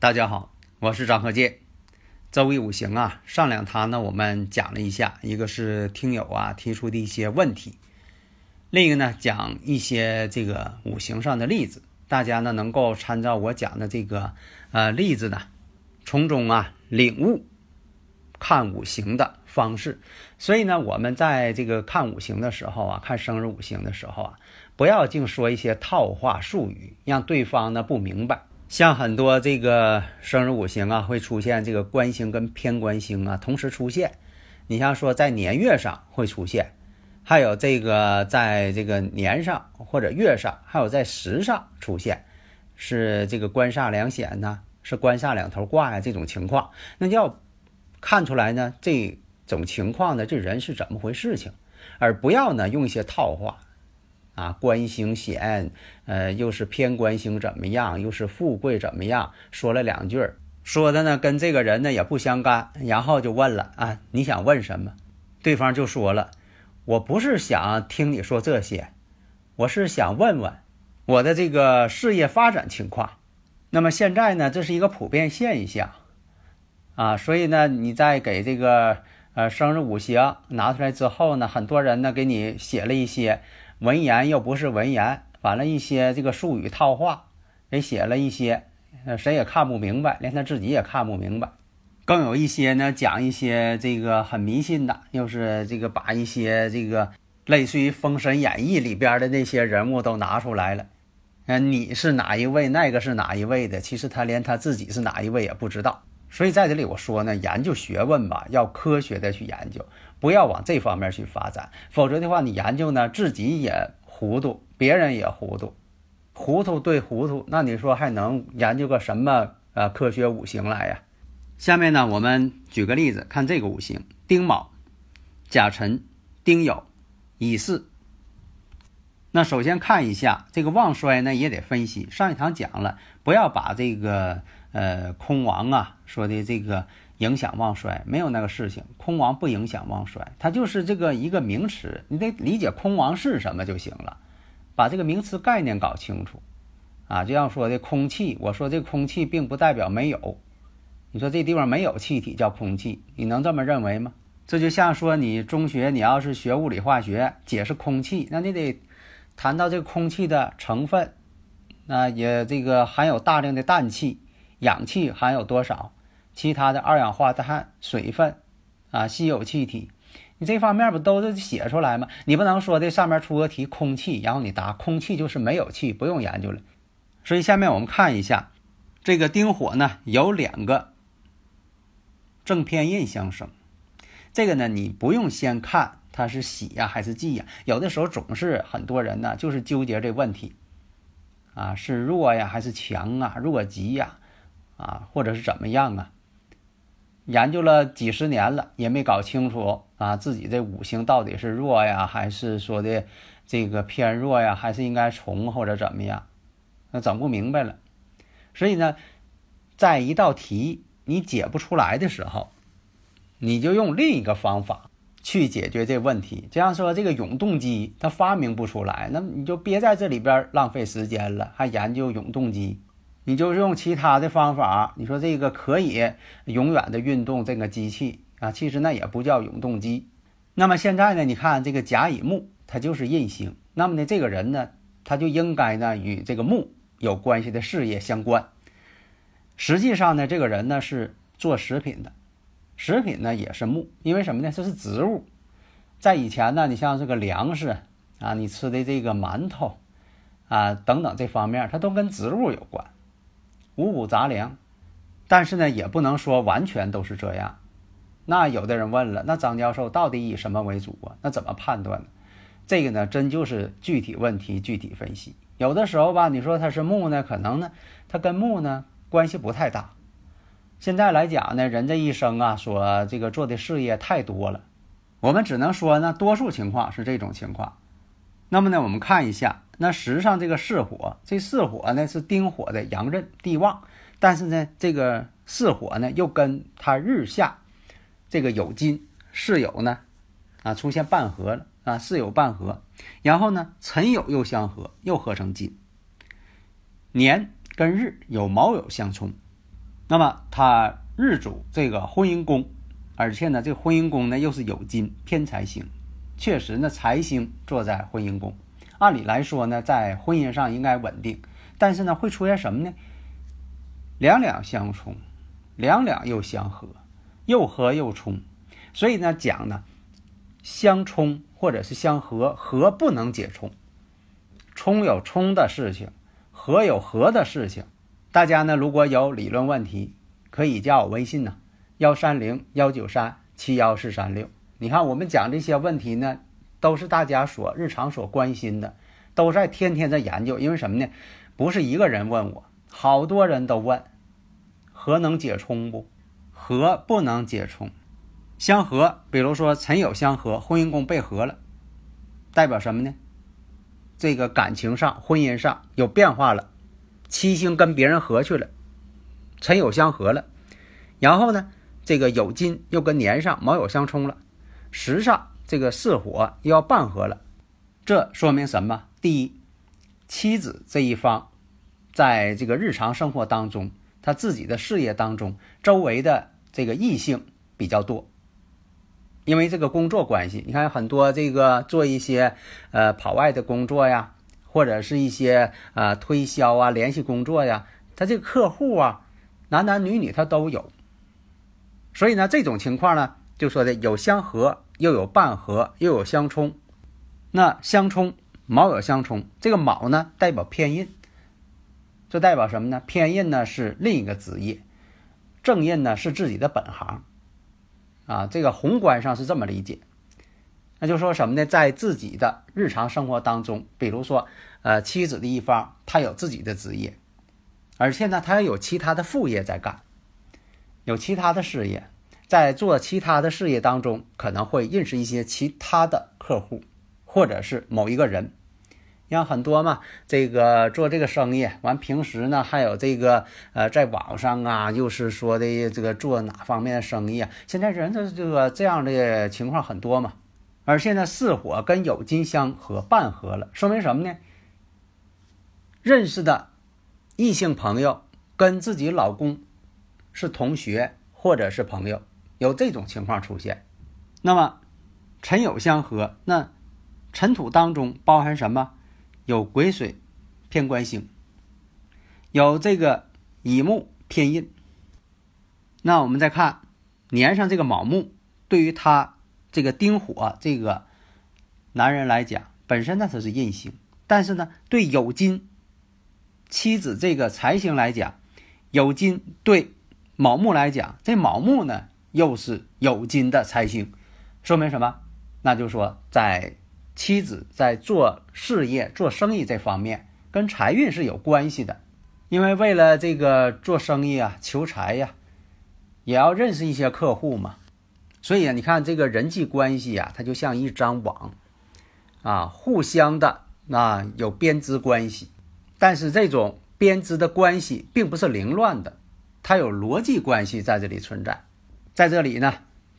大家好，我是张和建。周易五行啊，上两堂呢我们讲了一下，一个是听友啊提出的一些问题，另一个呢讲一些这个五行上的例子，大家呢能够参照我讲的这个呃例子呢，从中啊领悟看五行的方式。所以呢，我们在这个看五行的时候啊，看生日五行的时候啊，不要净说一些套话术语，让对方呢不明白。像很多这个生日五行啊，会出现这个官星跟偏官星啊同时出现。你像说在年月上会出现，还有这个在这个年上或者月上，还有在时上出现，是这个官煞两显呢，是官煞两头挂呀这种情况，那就要看出来呢这种情况呢这人是怎么回事情，而不要呢用一些套话。啊，官星显，呃，又是偏官星怎么样？又是富贵怎么样？说了两句儿，说的呢跟这个人呢也不相干，然后就问了啊，你想问什么？对方就说了，我不是想听你说这些，我是想问问我的这个事业发展情况。那么现在呢，这是一个普遍现象啊，所以呢，你在给这个呃生日五行拿出来之后呢，很多人呢给你写了一些。文言又不是文言，完了一些这个术语套话，给写了一些，呃，谁也看不明白，连他自己也看不明白。更有一些呢，讲一些这个很迷信的，又是这个把一些这个类似于《封神演义》里边的那些人物都拿出来了。嗯，你是哪一位？那个是哪一位的？其实他连他自己是哪一位也不知道。所以在这里我说呢，研究学问吧，要科学的去研究。不要往这方面去发展，否则的话，你研究呢，自己也糊涂，别人也糊涂，糊涂对糊涂，那你说还能研究个什么呃科学五行来呀？下面呢，我们举个例子，看这个五行：丁卯、甲辰、丁酉、乙巳。那首先看一下这个旺衰呢，也得分析。上一堂讲了，不要把这个呃空亡啊说的这个。影响旺衰没有那个事情，空亡不影响旺衰，它就是这个一个名词，你得理解空亡是什么就行了，把这个名词概念搞清楚，啊，就像说的空气，我说这空气并不代表没有，你说这地方没有气体叫空气，你能这么认为吗？这就像说你中学你要是学物理化学解释空气，那你得谈到这个空气的成分，那也这个含有大量的氮气，氧气含有多少？其他的二氧化碳、水分，啊，稀有气体，你这方面不都是写出来吗？你不能说这上面出个题空气，然后你答空气就是没有气，不用研究了。所以下面我们看一下，这个丁火呢有两个正偏印相生，这个呢你不用先看它是喜呀还是忌呀，有的时候总是很多人呢就是纠结这问题，啊是弱呀还是强啊，弱吉呀，啊或者是怎么样啊？研究了几十年了，也没搞清楚啊，自己这五行到底是弱呀，还是说的这个偏弱呀，还是应该从或者怎么样？那整不明白了。所以呢，在一道题你解不出来的时候，你就用另一个方法去解决这问题。这样说，这个永动机它发明不出来，那你就别在这里边浪费时间了，还研究永动机。你就用其他的方法，你说这个可以永远的运动这个机器啊，其实那也不叫永动机。那么现在呢，你看这个甲乙木，它就是印星。那么呢，这个人呢，他就应该呢与这个木有关系的事业相关。实际上呢，这个人呢是做食品的，食品呢也是木，因为什么呢？这是植物。在以前呢，你像这个粮食啊，你吃的这个馒头啊等等这方面，它都跟植物有关。五谷杂粮，但是呢，也不能说完全都是这样。那有的人问了，那张教授到底以什么为主啊？那怎么判断呢？这个呢，真就是具体问题具体分析。有的时候吧，你说它是木呢，可能呢，它跟木呢关系不太大。现在来讲呢，人这一生啊，所这个做的事业太多了，我们只能说呢，多数情况是这种情况。那么呢，我们看一下，那实上这个巳火，这巳火呢是丁火的阳刃地旺，但是呢，这个巳火呢又跟它日下这个酉金巳酉呢啊出现半合了啊，巳酉半合，然后呢辰酉又相合，又合成金。年跟日有卯酉相冲，那么他日主这个婚姻宫，而且呢这个婚姻宫呢又是酉金偏财星。确实呢，财星坐在婚姻宫，按理来说呢，在婚姻上应该稳定，但是呢，会出现什么呢？两两相冲，两两又相合，又合又冲，所以呢，讲呢，相冲或者是相合，合不能解冲，冲有冲的事情，合有合的事情。大家呢，如果有理论问题，可以加我微信呢，幺三零幺九三七幺四三六。你看，我们讲这些问题呢，都是大家所日常所关心的，都在天天在研究。因为什么呢？不是一个人问我，好多人都问，合能解冲不？合不能解冲，相合。比如说辰酉相合，婚姻宫被合了，代表什么呢？这个感情上、婚姻上有变化了，七星跟别人合去了，辰酉相合了，然后呢，这个酉金又跟年上卯酉相冲了。时上这个巳火又要半合了，这说明什么？第一，妻子这一方，在这个日常生活当中，他自己的事业当中，周围的这个异性比较多，因为这个工作关系，你看很多这个做一些呃跑外的工作呀，或者是一些呃推销啊、联系工作呀，他这个客户啊，男男女女他都有，所以呢，这种情况呢。就说的有相合，又有半合，又有相冲。那相冲，卯酉相冲，这个卯呢代表偏印，这代表什么呢？偏印呢是另一个职业，正印呢是自己的本行。啊，这个宏观上是这么理解。那就说什么呢？在自己的日常生活当中，比如说，呃，妻子的一方，他有自己的职业，而且呢，他有其他的副业在干，有其他的事业。在做其他的事业当中，可能会认识一些其他的客户，或者是某一个人。像很多嘛，这个做这个生意，完平时呢还有这个呃，在网上啊，又是说的这个做哪方面的生意啊？现在人的这个这样的情况很多嘛。而现在巳火跟酉金相合，半合了，说明什么呢？认识的异性朋友跟自己老公是同学或者是朋友。有这种情况出现，那么辰酉相合，那尘土当中包含什么？有癸水偏官星，有这个乙木偏印。那我们再看年上这个卯木，对于他这个丁火这个男人来讲，本身呢他是印星，但是呢对酉金妻子这个财星来讲，酉金对卯木来讲，这卯木呢。又是酉金的财星，说明什么？那就说，在妻子在做事业、做生意这方面，跟财运是有关系的。因为为了这个做生意啊，求财呀，也要认识一些客户嘛。所以啊，你看这个人际关系呀，它就像一张网啊，互相的啊有编织关系。但是这种编织的关系并不是凌乱的，它有逻辑关系在这里存在。在这里呢，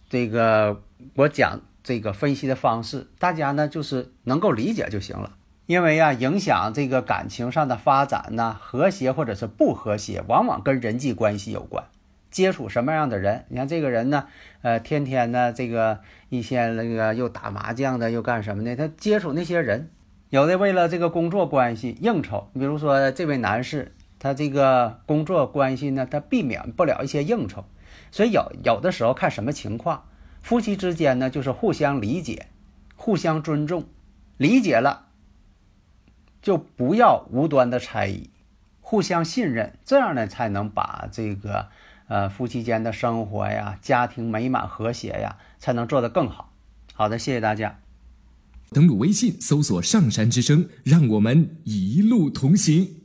这个我讲这个分析的方式，大家呢就是能够理解就行了。因为啊，影响这个感情上的发展呢，和谐或者是不和谐，往往跟人际关系有关。接触什么样的人？你看这个人呢，呃，天天呢，这个一些那个又打麻将的，又干什么的？他接触那些人，有的为了这个工作关系应酬，比如说这位男士，他这个工作关系呢，他避免不了一些应酬。所以有有的时候看什么情况，夫妻之间呢，就是互相理解、互相尊重，理解了就不要无端的猜疑，互相信任，这样呢才能把这个呃，夫妻间的生活呀，家庭美满和谐呀，才能做得更好。好的，谢谢大家。登录微信，搜索“上山之声”，让我们一路同行。